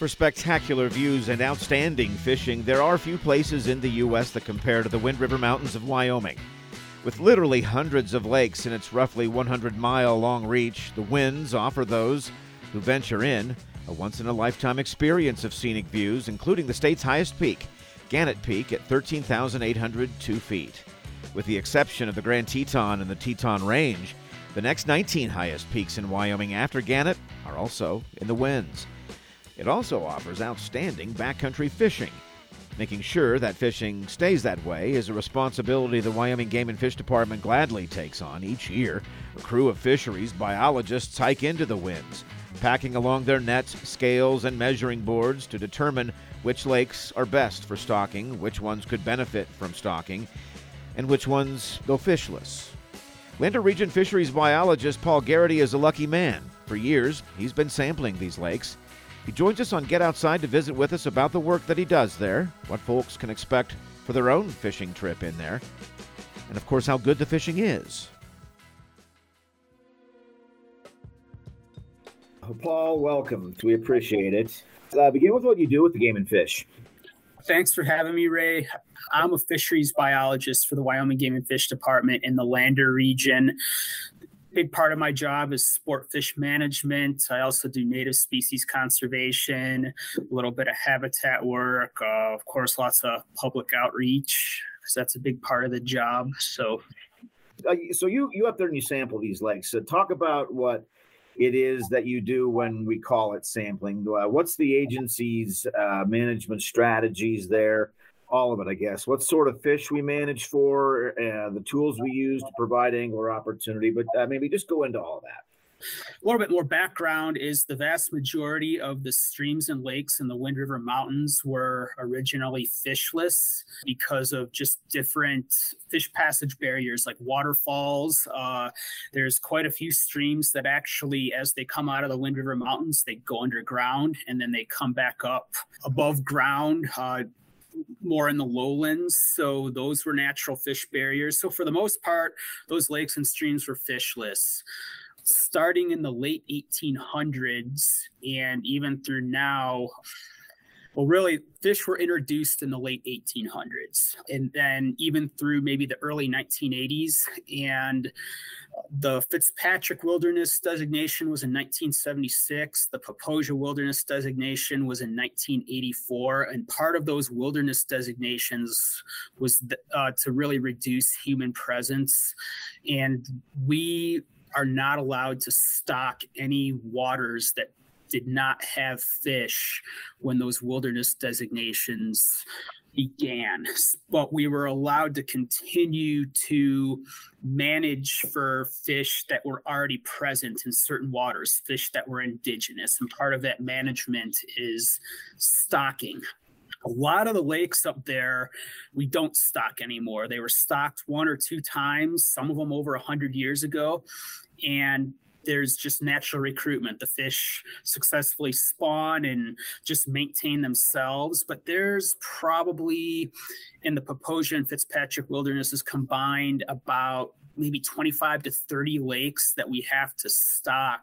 For spectacular views and outstanding fishing, there are few places in the U.S. that compare to the Wind River Mountains of Wyoming. With literally hundreds of lakes in its roughly 100 mile long reach, the Winds offer those who venture in a once in a lifetime experience of scenic views, including the state's highest peak, Gannett Peak, at 13,802 feet. With the exception of the Grand Teton and the Teton Range, the next 19 highest peaks in Wyoming after Gannett are also in the Winds. It also offers outstanding backcountry fishing. Making sure that fishing stays that way is a responsibility the Wyoming Game and Fish Department gladly takes on each year. A crew of fisheries biologists hike into the winds, packing along their nets, scales, and measuring boards to determine which lakes are best for stocking, which ones could benefit from stocking, and which ones go fishless. Lander Region fisheries biologist Paul Gerrity is a lucky man. For years, he's been sampling these lakes he joins us on Get Outside to visit with us about the work that he does there, what folks can expect for their own fishing trip in there, and of course, how good the fishing is. Paul, welcome. We appreciate it. Uh, begin with what you do with the game and fish. Thanks for having me, Ray. I'm a fisheries biologist for the Wyoming Game and Fish Department in the Lander region big part of my job is sport fish management. I also do native species conservation, a little bit of habitat work, uh, of course, lots of public outreach because that's a big part of the job. So, uh, so you you up there and you sample these lakes. So talk about what it is that you do when we call it sampling. Uh, what's the agency's uh, management strategies there? All of it, I guess. What sort of fish we manage for, uh, the tools we use to provide angler opportunity, but uh, maybe just go into all that. A little bit more background is the vast majority of the streams and lakes in the Wind River Mountains were originally fishless because of just different fish passage barriers like waterfalls. Uh, there's quite a few streams that actually, as they come out of the Wind River Mountains, they go underground and then they come back up above ground. Uh, more in the lowlands. So those were natural fish barriers. So for the most part, those lakes and streams were fishless. Starting in the late 1800s and even through now, well, really, fish were introduced in the late 1800s and then even through maybe the early 1980s. And the Fitzpatrick Wilderness designation was in 1976. The Popo Agie Wilderness designation was in 1984. And part of those wilderness designations was uh, to really reduce human presence. And we are not allowed to stock any waters that did not have fish when those wilderness designations began, but we were allowed to continue to manage for fish that were already present in certain waters, fish that were indigenous. And part of that management is stocking. A lot of the lakes up there, we don't stock anymore. They were stocked one or two times, some of them over 100 years ago. And there's just natural recruitment. The fish successfully spawn and just maintain themselves. But there's probably in the Popo Agie and Fitzpatrick wildernesses combined about maybe 25 to 30 lakes that we have to stock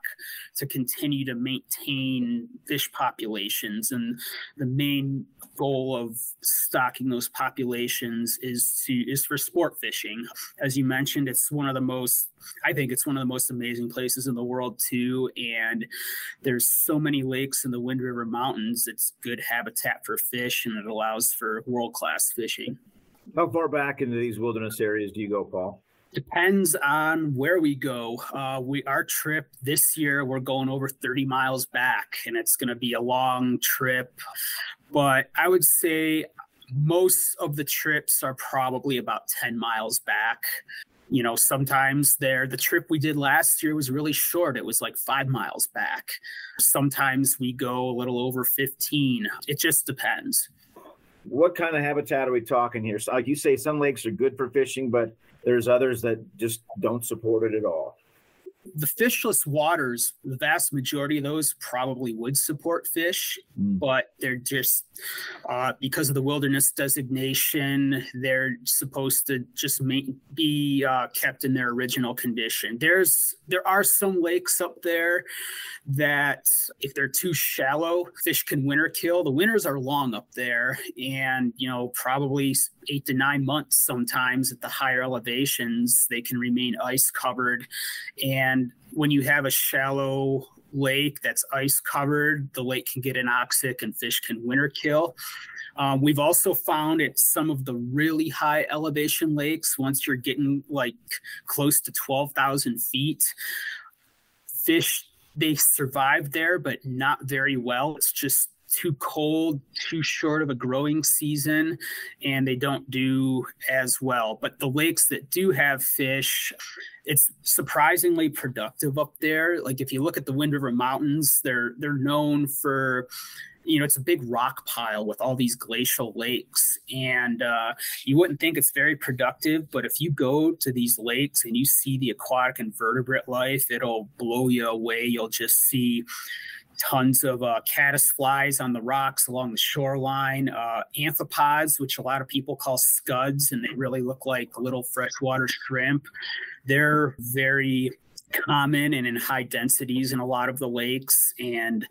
to continue to maintain fish populations. And the main goal of stocking those populations is to is for sport fishing. As you mentioned, it's one of the most I think it's one of the most amazing places in the world too. And there's so many lakes in the Wind River Mountains. It's good habitat for fish and it allows for world class fishing. How far back into these wilderness areas do you go, Paul? Depends on where we go. Uh, we our trip this year we're going over 30 miles back, and it's going to be a long trip. But I would say most of the trips are probably about 10 miles back. You know, sometimes there the trip we did last year was really short. It was like five miles back. Sometimes we go a little over 15. It just depends. What kind of habitat are we talking here? So, like you say, some lakes are good for fishing, but there's others that just don't support it at all. the fishless waters, the vast majority of those probably would support fish, mm. but they're just uh, because of the wilderness designation, they're supposed to just make, be uh, kept in their original condition. There's there are some lakes up there that if they're too shallow, fish can winter kill. The winters are long up there, and you know probably eight to nine months sometimes at the higher elevations they can remain ice covered. And when you have a shallow lake that's ice covered the lake can get anoxic and fish can winter kill. Um, we've also found at some of the really high elevation lakes once you're getting like close to 12000 feet fish they survive there but not very well. It's just too cold, too short of a growing season, and they don't do as well. But the lakes that do have fish, it's surprisingly productive up there. Like if you look at the Wind River Mountains, they're they're known for you know it's a big rock pile with all these glacial lakes and uh, you wouldn't think it's very productive but if you go to these lakes and you see the aquatic invertebrate life it'll blow you away you'll just see tons of uh, caddis flies on the rocks along the shoreline, uh, amphipods, which a lot of people call scuds, and they really look like little freshwater shrimp. They're very common and in high densities in a lot of the lakes and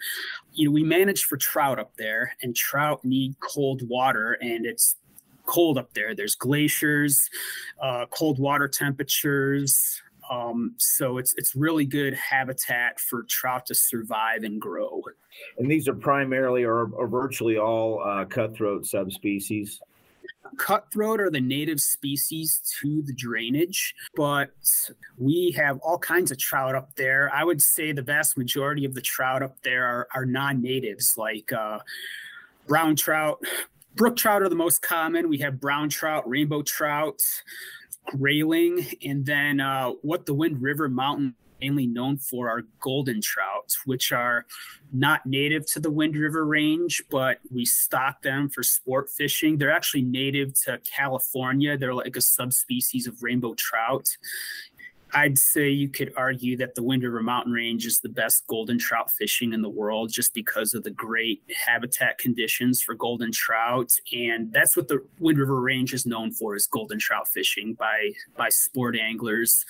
you know we manage for trout up there and trout need cold water and it's cold up there there's glaciers uh, cold water temperatures um, so it's it's really good habitat for trout to survive and grow. And these are primarily or, or virtually all uh, cutthroat subspecies. Cutthroat are the native species to the drainage, but we have all kinds of trout up there. I would say the vast majority of the trout up there are, are non natives, like uh, brown trout. Brook trout are the most common. We have brown trout, rainbow trout, grayling, and then uh, what the Wind River Mountain mainly known for are golden trout, which are not native to the Wind River range, but we stock them for sport fishing. They're actually native to California. They're like a subspecies of rainbow trout. I'd say you could argue that the Wind River Mountain Range is the best golden trout fishing in the world just because of the great habitat conditions for golden trout. And that's what the Wind River Range is known for is golden trout fishing by by sport anglers.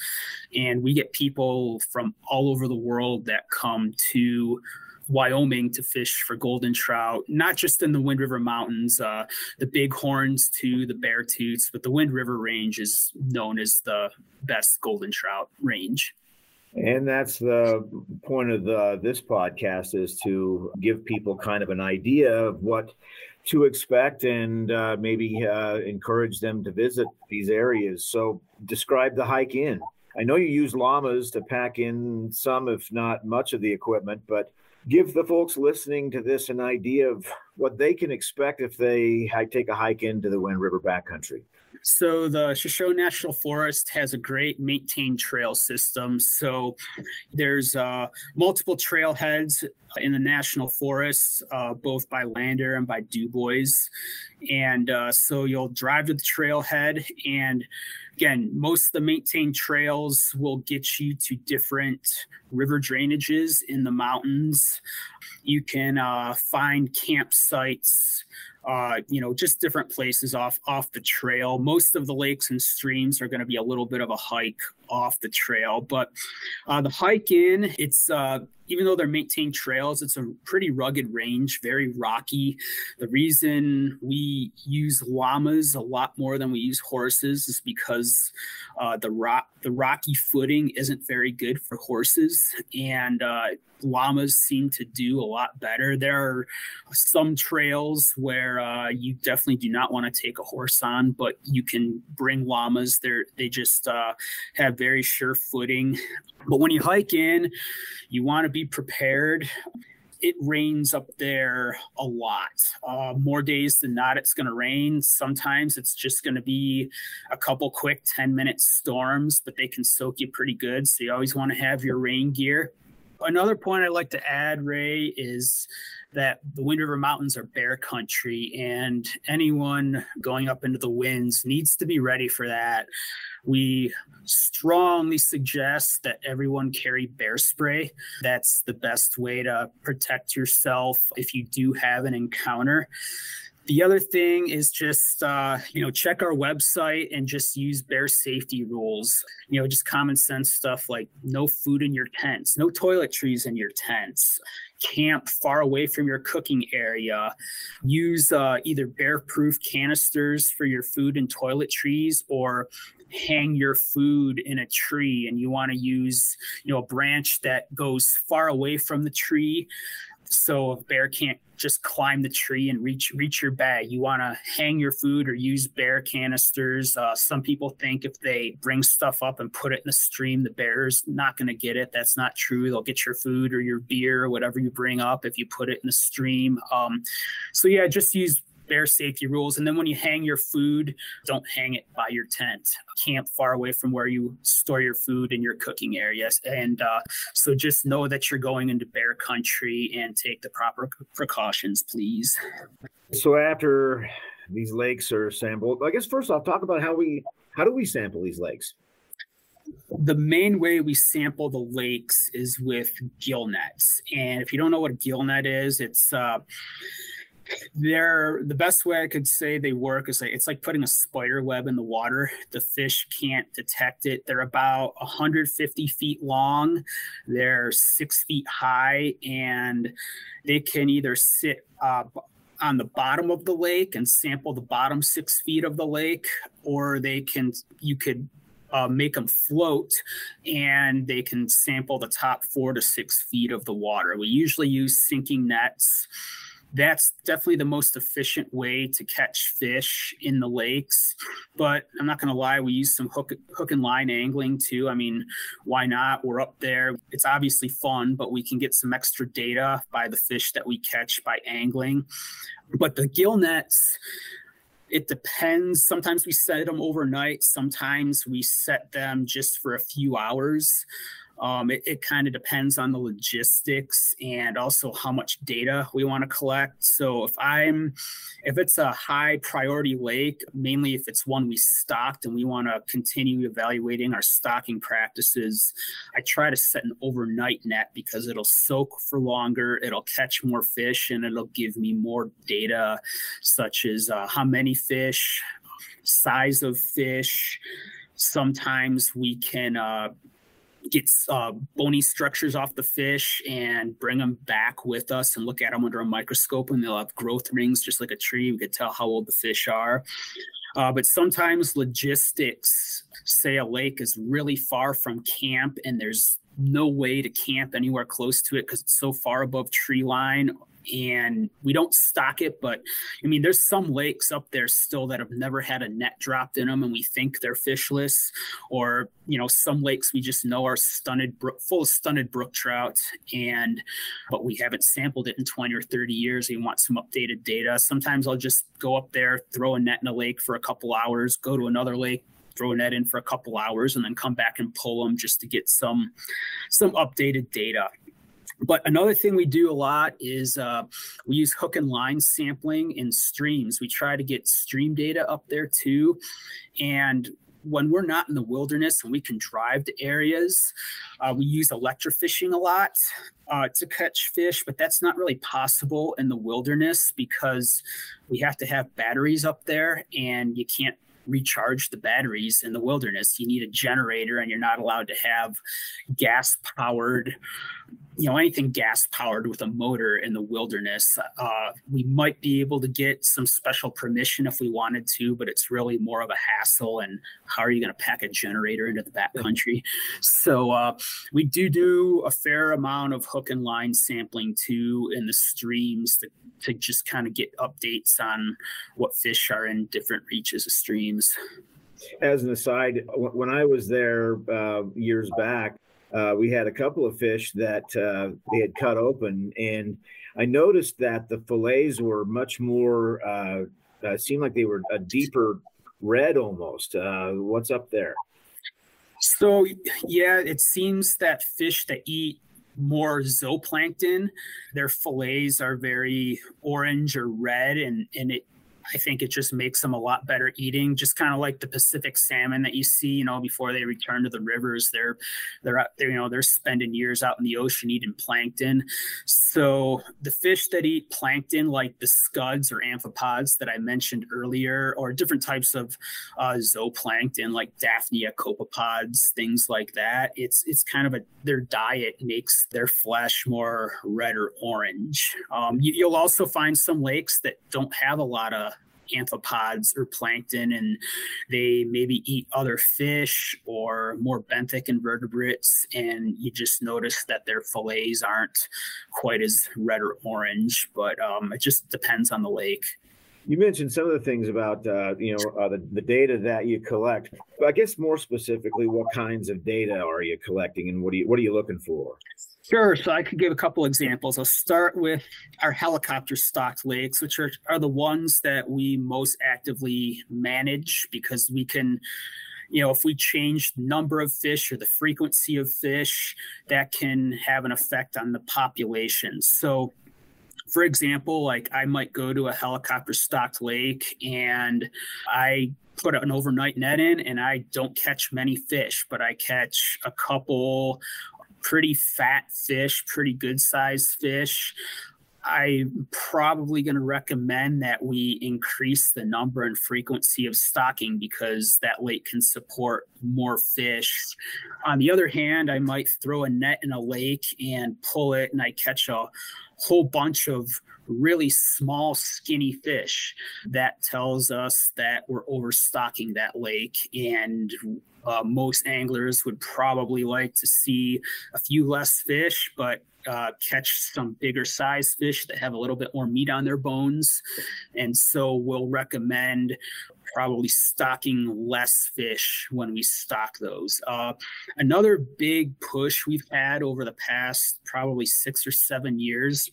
And we get people from all over the world that come to Wyoming to fish for golden trout, not just in the Wind River Mountains, uh, the Bighorns to the Beartooths, but the Wind River Range is known as the best golden trout range. And that's the point of the, this podcast is to give people kind of an idea of what to expect and uh, maybe uh, encourage them to visit these areas. So, describe the hike in. I know you use llamas to pack in some, if not much, of the equipment, but give the folks listening to this an idea of what they can expect if they take a hike into the Wind River backcountry. So the Shoshone National Forest has a great maintained trail system. So there's uh, multiple trailheads in the national forests, uh, both by Lander and by Dubois. And uh, so you'll drive to the trailhead and again, most of the maintained trails will get you to different river drainages in the mountains. You can uh, find campsites uh, you know, just different places off off the trail. Most of the lakes and streams are going to be a little bit of a hike off the trail, but uh, the hike in, it's uh, even though they're maintained trails, it's a pretty rugged range, very rocky. The reason we use llamas a lot more than we use horses is because uh, the rock the rocky footing isn't very good for horses, and uh, llamas seem to do a lot better. There are some trails where uh, you definitely do not want to take a horse on, but you can bring llamas. They're they just uh, have very sure footing. But when you hike in, you want to be prepared it rains up there a lot. Uh, more days than not, it's going to rain. Sometimes it's just going to be a couple quick 10 minute storms, but they can soak you pretty good. So you always want to have your rain gear Another point I'd like to add, Ray, is that the Wind River Mountains are bear country, and anyone going up into the winds needs to be ready for that. We strongly suggest that everyone carry bear spray. That's the best way to protect yourself if you do have an encounter. The other thing is just, uh, you know, check our website and just use bear safety rules. You know, just common sense stuff like no food in your tents, no toiletries in your tents, camp far away from your cooking area, use uh, either bear proof canisters for your food and toiletries or hang your food in a tree and you want to use you know a branch that goes far away from the tree so a bear can't just climb the tree and reach reach your bag. You want to hang your food or use bear canisters. Uh, some people think if they bring stuff up and put it in the stream, the bear's not going to get it. That's not true. They'll get your food or your beer or whatever you bring up if you put it in the stream. Um, so yeah, just use bear safety rules. And then when you hang your food, don't hang it by your tent. Camp far away from where you store your food in your cooking areas. And uh, so just know that you're going into bear country and take the proper precautions, please. So after these lakes are sampled, I guess first off, talk about how we how do we sample these lakes? the main way we sample the lakes is with gill nets. And if you don't know what a gill net is, it's uh, they're the best way I could say they work is like it's like putting a spider web in the water. The fish can't detect it. They're about 150 feet long. They're six feet high, and they can either sit uh, on the bottom of the lake and sample the bottom six feet of the lake, or they can you could uh, make them float and they can sample the top four to six feet of the water. We usually use sinking nets that's definitely the most efficient way to catch fish in the lakes. But I'm not going to lie, we use some hook, hook and line angling too. I mean, why not? We're up there. It's obviously fun, but we can get some extra data by the fish that we catch by angling. But the gill nets, it depends. Sometimes we set them overnight, sometimes we set them just for a few hours. Um, it, it kind of depends on the logistics and also how much data we want to collect. So if I'm, if it's a high priority lake, mainly if it's one we stocked and we want to continue evaluating our stocking practices, I try to set an overnight net because it'll soak for longer, it'll catch more fish, and it'll give me more data, such as uh, how many fish, size of fish. Sometimes we can uh, get uh, bony structures off the fish and bring them back with us and look at them under a microscope and they'll have growth rings just like a tree. We could tell how old the fish are. Uh, but sometimes logistics say a lake is really far from camp and there's no way to camp anywhere close to it because it's so far above tree line and we don't stock it but i mean there's some lakes up there still that have never had a net dropped in them and we think they're fishless. Or you know some lakes we just know are stunted brook, full of stunted brook trout and but we haven't sampled it in 20 or 30 years. We want some updated data. Sometimes i'll just go up there throw a net in a lake for a couple hours go to another lake throw a net in for a couple hours and then come back and pull them just to get some some updated data but another thing we do a lot is uh, we use hook and line sampling in streams. We try to get stream data up there too. And when we're not in the wilderness and we can drive to areas, uh, we use electrofishing a lot uh, to catch fish, but that's not really possible in the wilderness because we have to have batteries up there and you can't recharge the batteries in the wilderness. You need a generator and you're not allowed to have gas powered you know anything gas powered with a motor in the wilderness uh, we might be able to get some special permission if we wanted to but it's really more of a hassle and how are you going to pack a generator into the backcountry so uh, we do do a fair amount of hook and line sampling too in the streams to, to just kind of get updates on what fish are in different reaches of streams. As an aside when i was there uh, years back uh, we had a couple of fish that uh, they had cut open, and I noticed that the fillets were much more. Uh, uh seemed like they were a deeper red almost. Uh, what's up there? So yeah, it seems that fish that eat more zooplankton. Their fillets are very orange or red, and, and it I think it just makes them a lot better eating. Just kind of like the Pacific salmon that you see, you know, before they return to the rivers, they're they're out there, you know, they're spending years out in the ocean eating plankton. So the fish that eat plankton, like the scuds or amphipods that I mentioned earlier, or different types of uh, zooplankton like Daphnia copepods, things like that. It's it's kind of a their diet makes their flesh more red or orange. Um, you, you'll also find some lakes that don't have a lot of amphipods or plankton and they maybe eat other fish or more benthic invertebrates and you just notice that their fillets aren't quite as red or orange but um, it just depends on the lake. You mentioned some of the things about uh, you know uh, the, the data that you collect But i guess more specifically what kinds of data are you collecting and what are you what are you looking for Sure. So I could give a couple examples. I'll start with our helicopter stocked lakes, which are, are the ones that we most actively manage because we can, you know, if we change the number of fish or the frequency of fish, that can have an effect on the population. So for example, like I might go to a helicopter stocked lake and I put an overnight net in and I don't catch many fish, but I catch a couple pretty fat fish, pretty good sized fish. I'm probably going to recommend that we increase the number and frequency of stocking because that lake can support more fish. On the other hand, I might throw a net in a lake and pull it, and I catch a whole bunch of really small, skinny fish. That tells us that we're overstocking that lake. And uh, most anglers would probably like to see a few less fish, but uh, catch some bigger size fish that have a little bit more meat on their bones. And so we'll recommend probably stocking less fish when we stock those. Uh, another big push we've had over the past probably six or seven years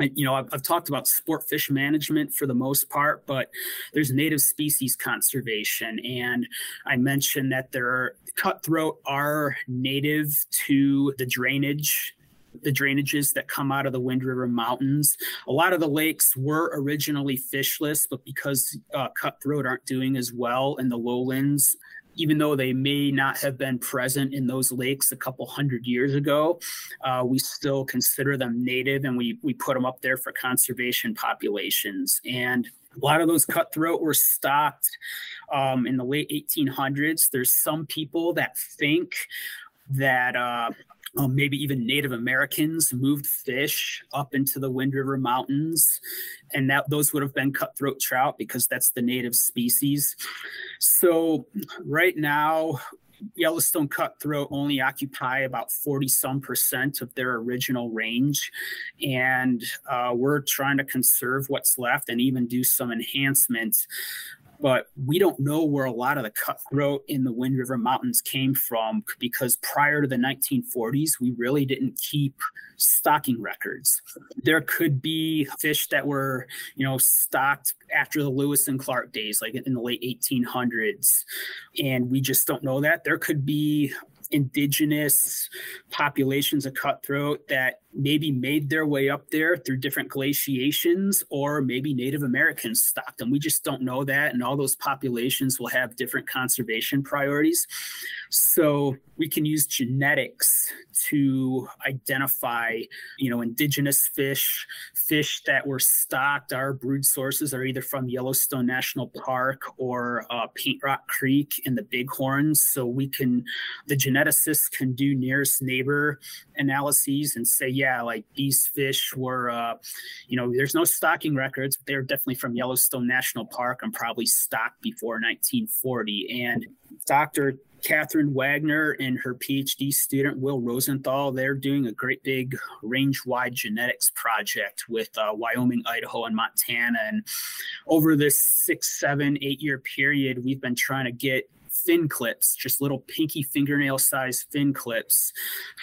you know, I've, I've, talked about sport fish management for the most part, but there's native species conservation. And I mentioned that there are cutthroat are native to the drainage the drainages that come out of the Wind River Mountains. A lot of the lakes were originally fishless, but because uh, cutthroat aren't doing as well in the lowlands, even though they may not have been present in those lakes a couple hundred years ago, uh, we still consider them native and we, we put them up there for conservation populations. And a lot of those cutthroat were stocked um, in the late 1800s. There's some people that think that uh, um, maybe even Native Americans moved fish up into the Wind River Mountains, and that those would have been cutthroat trout because that's the native species. So right now, Yellowstone cutthroat only occupy about 40 some percent of their original range. And uh, we're trying to conserve what's left and even do some enhancements but we don't know where a lot of the cutthroat in the Wind River Mountains came from because prior to the 1940s, we really didn't keep stocking records. There could be fish that were, you know, stocked after the Lewis and Clark days, like in the late 1800s, and we just don't know that. There could be indigenous populations of cutthroat that maybe made their way up there through different glaciations or maybe Native Americans stocked them. We just don't know that. And all those populations will have different conservation priorities. So we can use genetics to identify, you know, indigenous fish, fish that were stocked. Our brood sources are either from Yellowstone National Park or uh, Paint Rock Creek in the Bighorns. So we can, the geneticists can do nearest neighbor analyses and say, yeah, like these fish were, uh, you know, there's no stocking records, but they're definitely from Yellowstone National Park and probably stocked before 1940. And Dr. Catherine Wagner and her PhD student Will Rosenthal. They're doing a great big range wide genetics project with uh, Wyoming, Idaho, and Montana. And over this six, seven, eight year period, we've been trying to get fin clips, just little pinky fingernail sized fin clips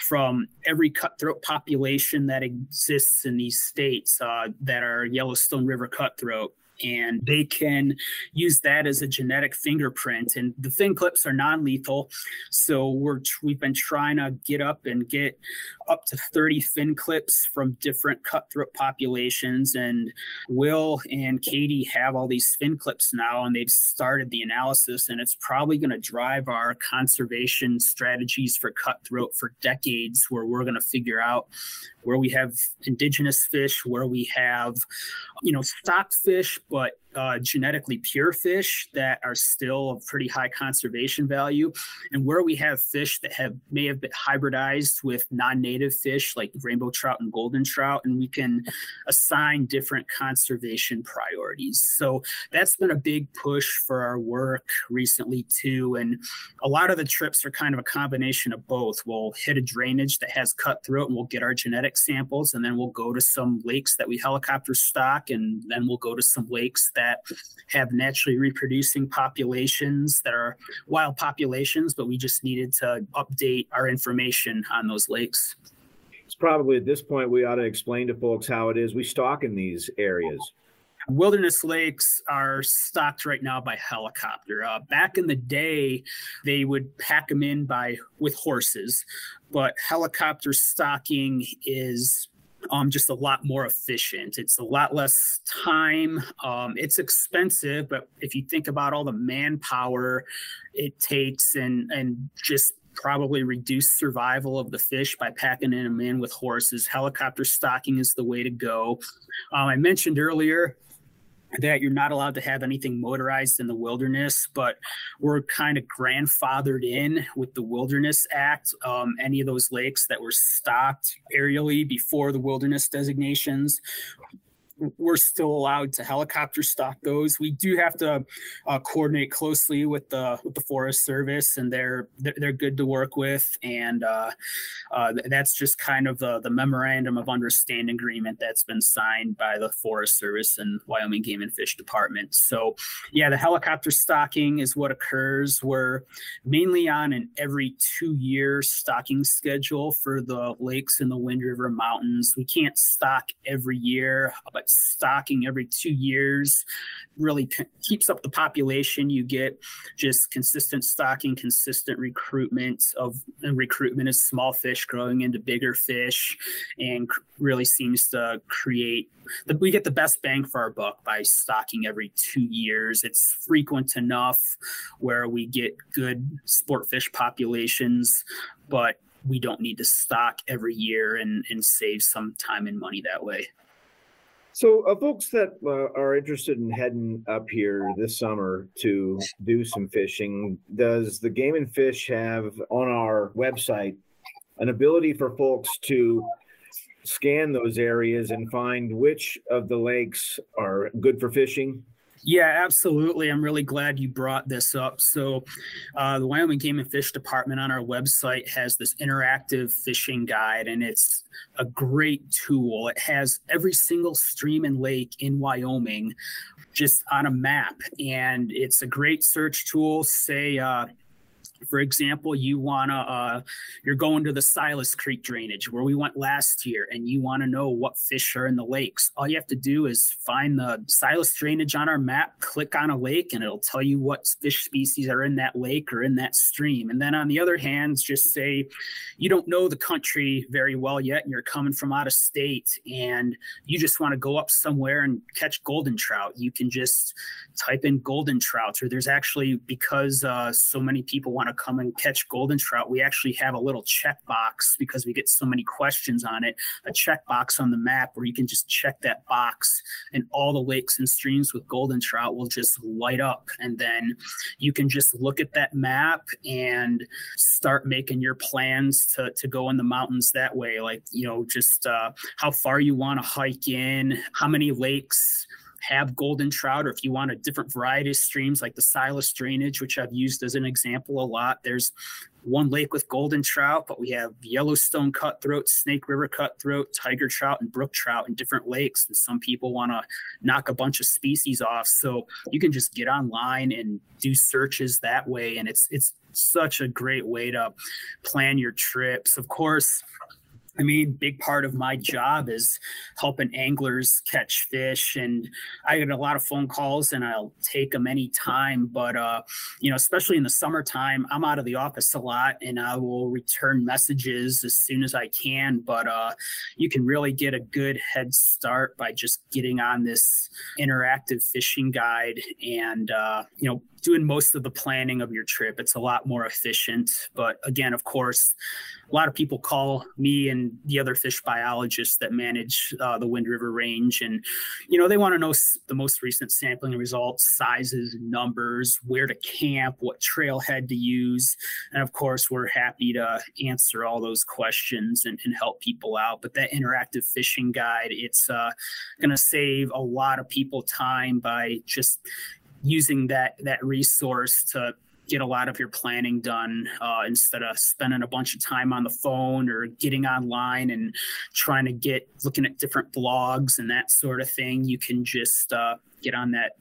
from every cutthroat population that exists in these states uh, that are Yellowstone River cutthroat and they can use that as a genetic fingerprint. And the fin clips are non-lethal, so we're we've been trying to get up and get up to 30 fin clips from different cutthroat populations. And Will and Katie have all these fin clips now, and they've started the analysis, and it's probably going to drive our conservation strategies for cutthroat for decades, where we're going to figure out where we have indigenous fish, where we have, you know, stocked but uh, genetically pure fish that are still of pretty high conservation value, and where we have fish that have may have been hybridized with non-native fish like rainbow trout and golden trout, and we can assign different conservation priorities. So that's been a big push for our work recently too, and a lot of the trips are kind of a combination of both. We'll hit a drainage that has cutthroat, and we'll get our genetic samples, and then we'll go to some lakes that we helicopter stock, and then we'll go to some lakes that that have naturally reproducing populations that are wild populations, but we just needed to update our information on those lakes. It's probably at this point we ought to explain to folks how it is we stock in these areas. Wilderness lakes are stocked right now by helicopter. Uh, back in the day, they would pack them in by with horses, but helicopter stocking is um, just a lot more efficient. It's a lot less time. Um, it's expensive, but if you think about all the manpower it takes and and just probably reduce survival of the fish by packing them in with horses. Helicopter stocking is the way to go. Um, I mentioned earlier that you're not allowed to have anything motorized in the wilderness, but we're kind of grandfathered in with the Wilderness Act. Um, any of those lakes that were stocked aerially before the wilderness designations we're still allowed to helicopter stock those. We do have to uh, coordinate closely with the with the Forest Service, and they're they're good to work with. And uh, uh, that's just kind of the the memorandum of understanding agreement that's been signed by the Forest Service and Wyoming Game and Fish Department. So, yeah, the helicopter stocking is what occurs. We're mainly on an every two year stocking schedule for the lakes in the Wind River Mountains. We can't stock every year, but stocking every two years really keeps up the population. You get just consistent stocking, consistent recruitment of recruitment of small fish growing into bigger fish, and really seems to create the, we get the best bang for our buck by stocking every two years. It's frequent enough where we get good sport fish populations, but we don't need to stock every year and, and save some time and money that way. So, uh, folks that uh, are interested in heading up here this summer to do some fishing, does the Game and Fish have on our website an ability for folks to scan those areas and find which of the lakes are good for fishing? Yeah, absolutely. I'm really glad you brought this up. So, uh, the Wyoming Game and Fish Department on our website has this interactive fishing guide, and it's a great tool. It has every single stream and lake in Wyoming just on a map, and it's a great search tool. Say, uh, for example, you wanna uh, you're going to the Silas Creek drainage where we went last year, and you want to know what fish are in the lakes. All you have to do is find the Silas drainage on our map, click on a lake, and it'll tell you what fish species are in that lake or in that stream. And then on the other hand, just say you don't know the country very well yet, and you're coming from out of state, and you just want to go up somewhere and catch golden trout. You can just type in golden trout, or there's actually because uh, so many people want to come and catch golden trout, we actually have a little checkbox because we get so many questions on it, a checkbox on the map where you can just check that box and all the lakes and streams with golden trout will just light up. And then you can just look at that map and start making your plans to, to go in the mountains that way. Like, you know, just uh, how far you want to hike in, how many lakes have golden trout, or if you want a different variety of streams like the Silas drainage, which I've used as an example a lot, there's one lake with golden trout, but we have Yellowstone cutthroat, Snake River cutthroat, tiger trout, and brook trout in different lakes. And some people want to knock a bunch of species off. So you can just get online and do searches that way. And it's it's such a great way to plan your trips. Of course, I mean, big part of my job is helping anglers catch fish, and I get a lot of phone calls, and I'll take them anytime. But uh, you know, especially in the summertime, I'm out of the office a lot, and I will return messages as soon as I can. But uh, you can really get a good head start by just getting on this interactive fishing guide, and uh, you know, doing most of the planning of your trip. It's a lot more efficient. But again, of course, a lot of people call me and the other fish biologists that manage uh, the Wind River Range, and you know they want to know the most recent sampling results, sizes, numbers, where to camp, what trailhead to use, and of course we're happy to answer all those questions and, and help people out. But that interactive fishing guide, it's uh, going to save a lot of people time by just using that that resource to get a lot of your planning done uh, instead of spending a bunch of time on the phone or getting online and trying to get looking at different blogs and that sort of thing. You can just uh, get on that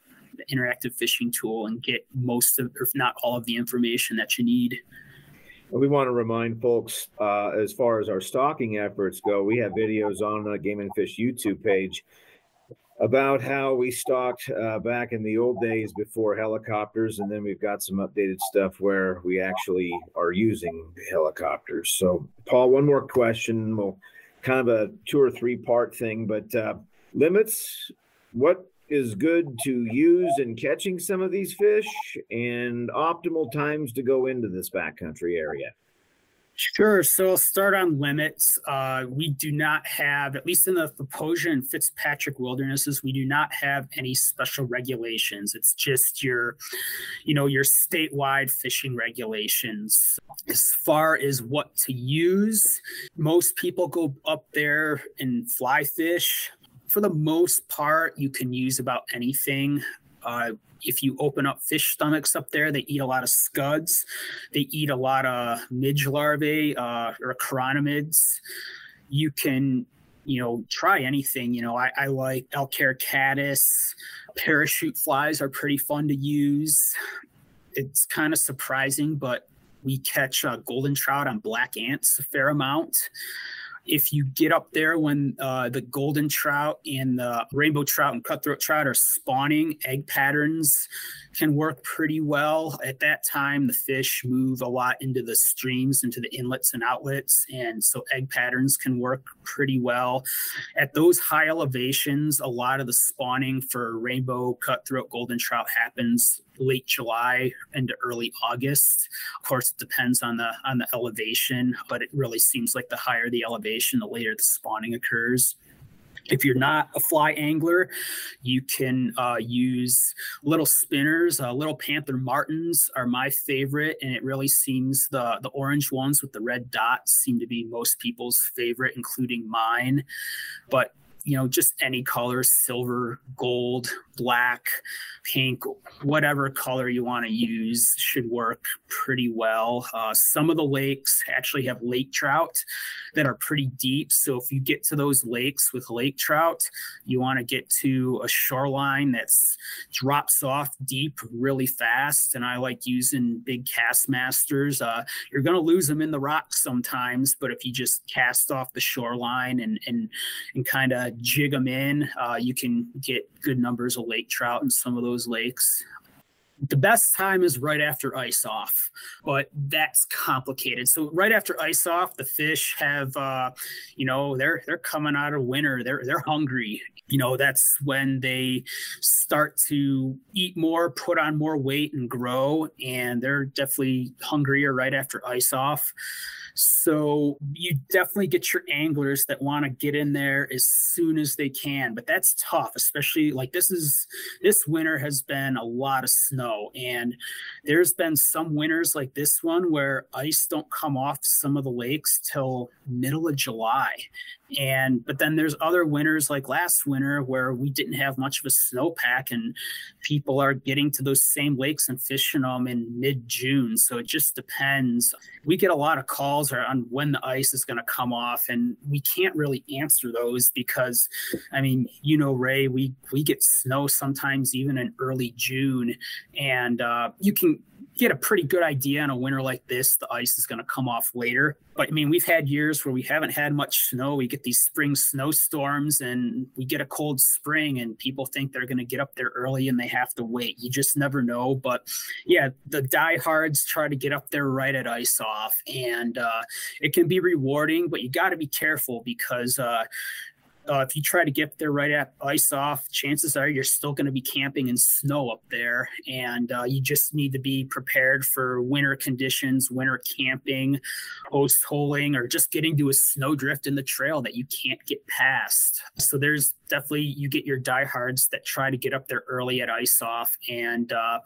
interactive fishing tool and get most of, if not all of the information that you need. We want to remind folks, uh, as far as our stocking efforts go, we have videos on the Game and Fish YouTube page about how we stocked uh, back in the old days before helicopters, and then we've got some updated stuff where we actually are using helicopters. So, Paul, one more question. Well, kind of a two or three part thing, but uh, limits. What is good to use in catching some of these fish, and optimal times to go into this backcountry area? Sure. So I'll start on limits. Uh, we do not have, at least in the Popo Agie and Fitzpatrick wildernesses, we do not have any special regulations. It's just your, you know, your statewide fishing regulations. As far as what to use, most people go up there and fly fish. For the most part, you can use about anything. Uh, if you open up fish stomachs up there, they eat a lot of scuds. They eat a lot of midge larvae uh, or chironomids. You can, you know, try anything. You know, I, I like elk hair Parachute flies are pretty fun to use. It's kind of surprising, but we catch uh, golden trout on black ants a fair amount if you get up there when uh, the golden trout and the rainbow trout and cutthroat trout are spawning, egg patterns can work pretty well. At that time, the fish move a lot into the streams, into the inlets and outlets. And so egg patterns can work pretty well. At those high elevations, a lot of the spawning for rainbow, cutthroat, golden trout happens late July into early August. Of course, it depends on the on the elevation, but it really seems like the higher the elevation, the later the spawning occurs. If you're not a fly angler, you can uh, use little spinners. Uh, little Panther Martins are my favorite, and it really seems the the orange ones with the red dots seem to be most people's favorite, including mine. But you know, just any color, silver, gold, black, pink, whatever color you want to use should work pretty well. Uh, some of the lakes actually have lake trout that are pretty deep. So if you get to those lakes with lake trout, you want to get to a shoreline that's drops off deep really fast. And I like using big Kastmasters. Uh, you're going to lose them in the rocks sometimes, but if you just cast off the shoreline and and and kind of jig them in, uh, you can get good numbers of lake trout in some of those lakes. The best time is right after ice off, but that's complicated. So right after ice off, the fish have, uh, you know, they're they're coming out of winter. They're they're hungry. You know, that's when they start to eat more, put on more weight, and grow. And they're definitely hungrier right after ice off. So you definitely get your anglers that want to get in there as soon as they can, but that's tough, especially like this is this winter has been a lot of snow and there's been some winters like this one where ice don't come off some of the lakes till middle of July and but then there's other winters like last winter where we didn't have much of a snowpack and people are getting to those same lakes and fishing them in mid-june. So it just depends. We get a lot of calls on when the ice is going to come off and we can't really answer those because i mean you know ray we we get snow sometimes even in early june and uh, you can get a pretty good idea on a winter like this. The ice is going to come off later. But I mean, we've had years where we haven't had much snow. We get these spring snowstorms and we get a cold spring, and people think they're going to get up there early and they have to wait. You just never know. But yeah, the diehards try to get up there right at ice off, and uh, it can be rewarding, but you got to be careful because uh, uh, if you try to get there right at ice off, chances are you're still going to be camping in snow up there. And uh, you just need to be prepared for winter conditions, winter camping, post holing, or just getting to a snowdrift in the trail that you can't get past. So there's definitely, you get your diehards that try to get up there early at ice off and uh,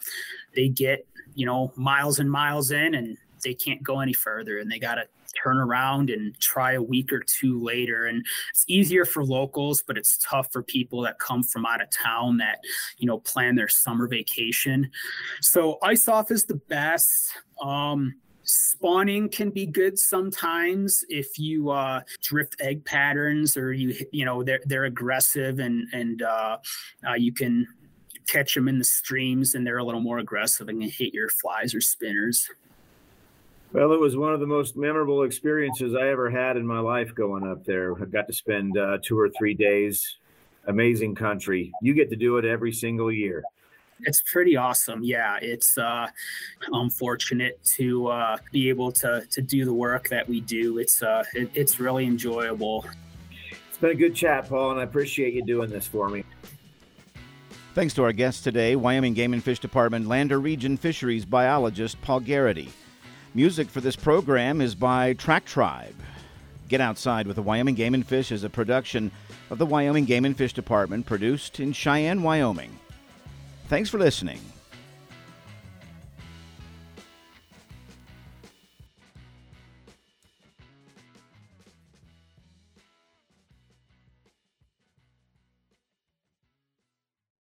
they get, you know, miles and miles in and they can't go any further and they got to turn around and try a week or two later. And it's easier for locals, but it's tough for people that come from out of town that, you know, plan their summer vacation. So ice off is the best. Um, spawning can be good sometimes if you uh, drift egg patterns or you you know they're they're aggressive and and uh, uh, you can catch them in the streams and they're a little more aggressive and can hit your flies or spinners. Well, it was one of the most memorable experiences I ever had in my life going up there. I got to spend uh, two or three days. Amazing country. You get to do it every single year. It's pretty awesome. Yeah, it's uh, I'm fortunate to uh, be able to to do the work that we do. It's uh, it, it's really enjoyable. It's been a good chat, Paul, and I appreciate you doing this for me. Thanks to our guest today, Wyoming Game and Fish Department Lander Region Fisheries biologist Paul Gerrity. Music for this program is by Track Tribe. Get Outside with the Wyoming Game and Fish is a production of the Wyoming Game and Fish Department produced in Cheyenne, Wyoming. Thanks for listening.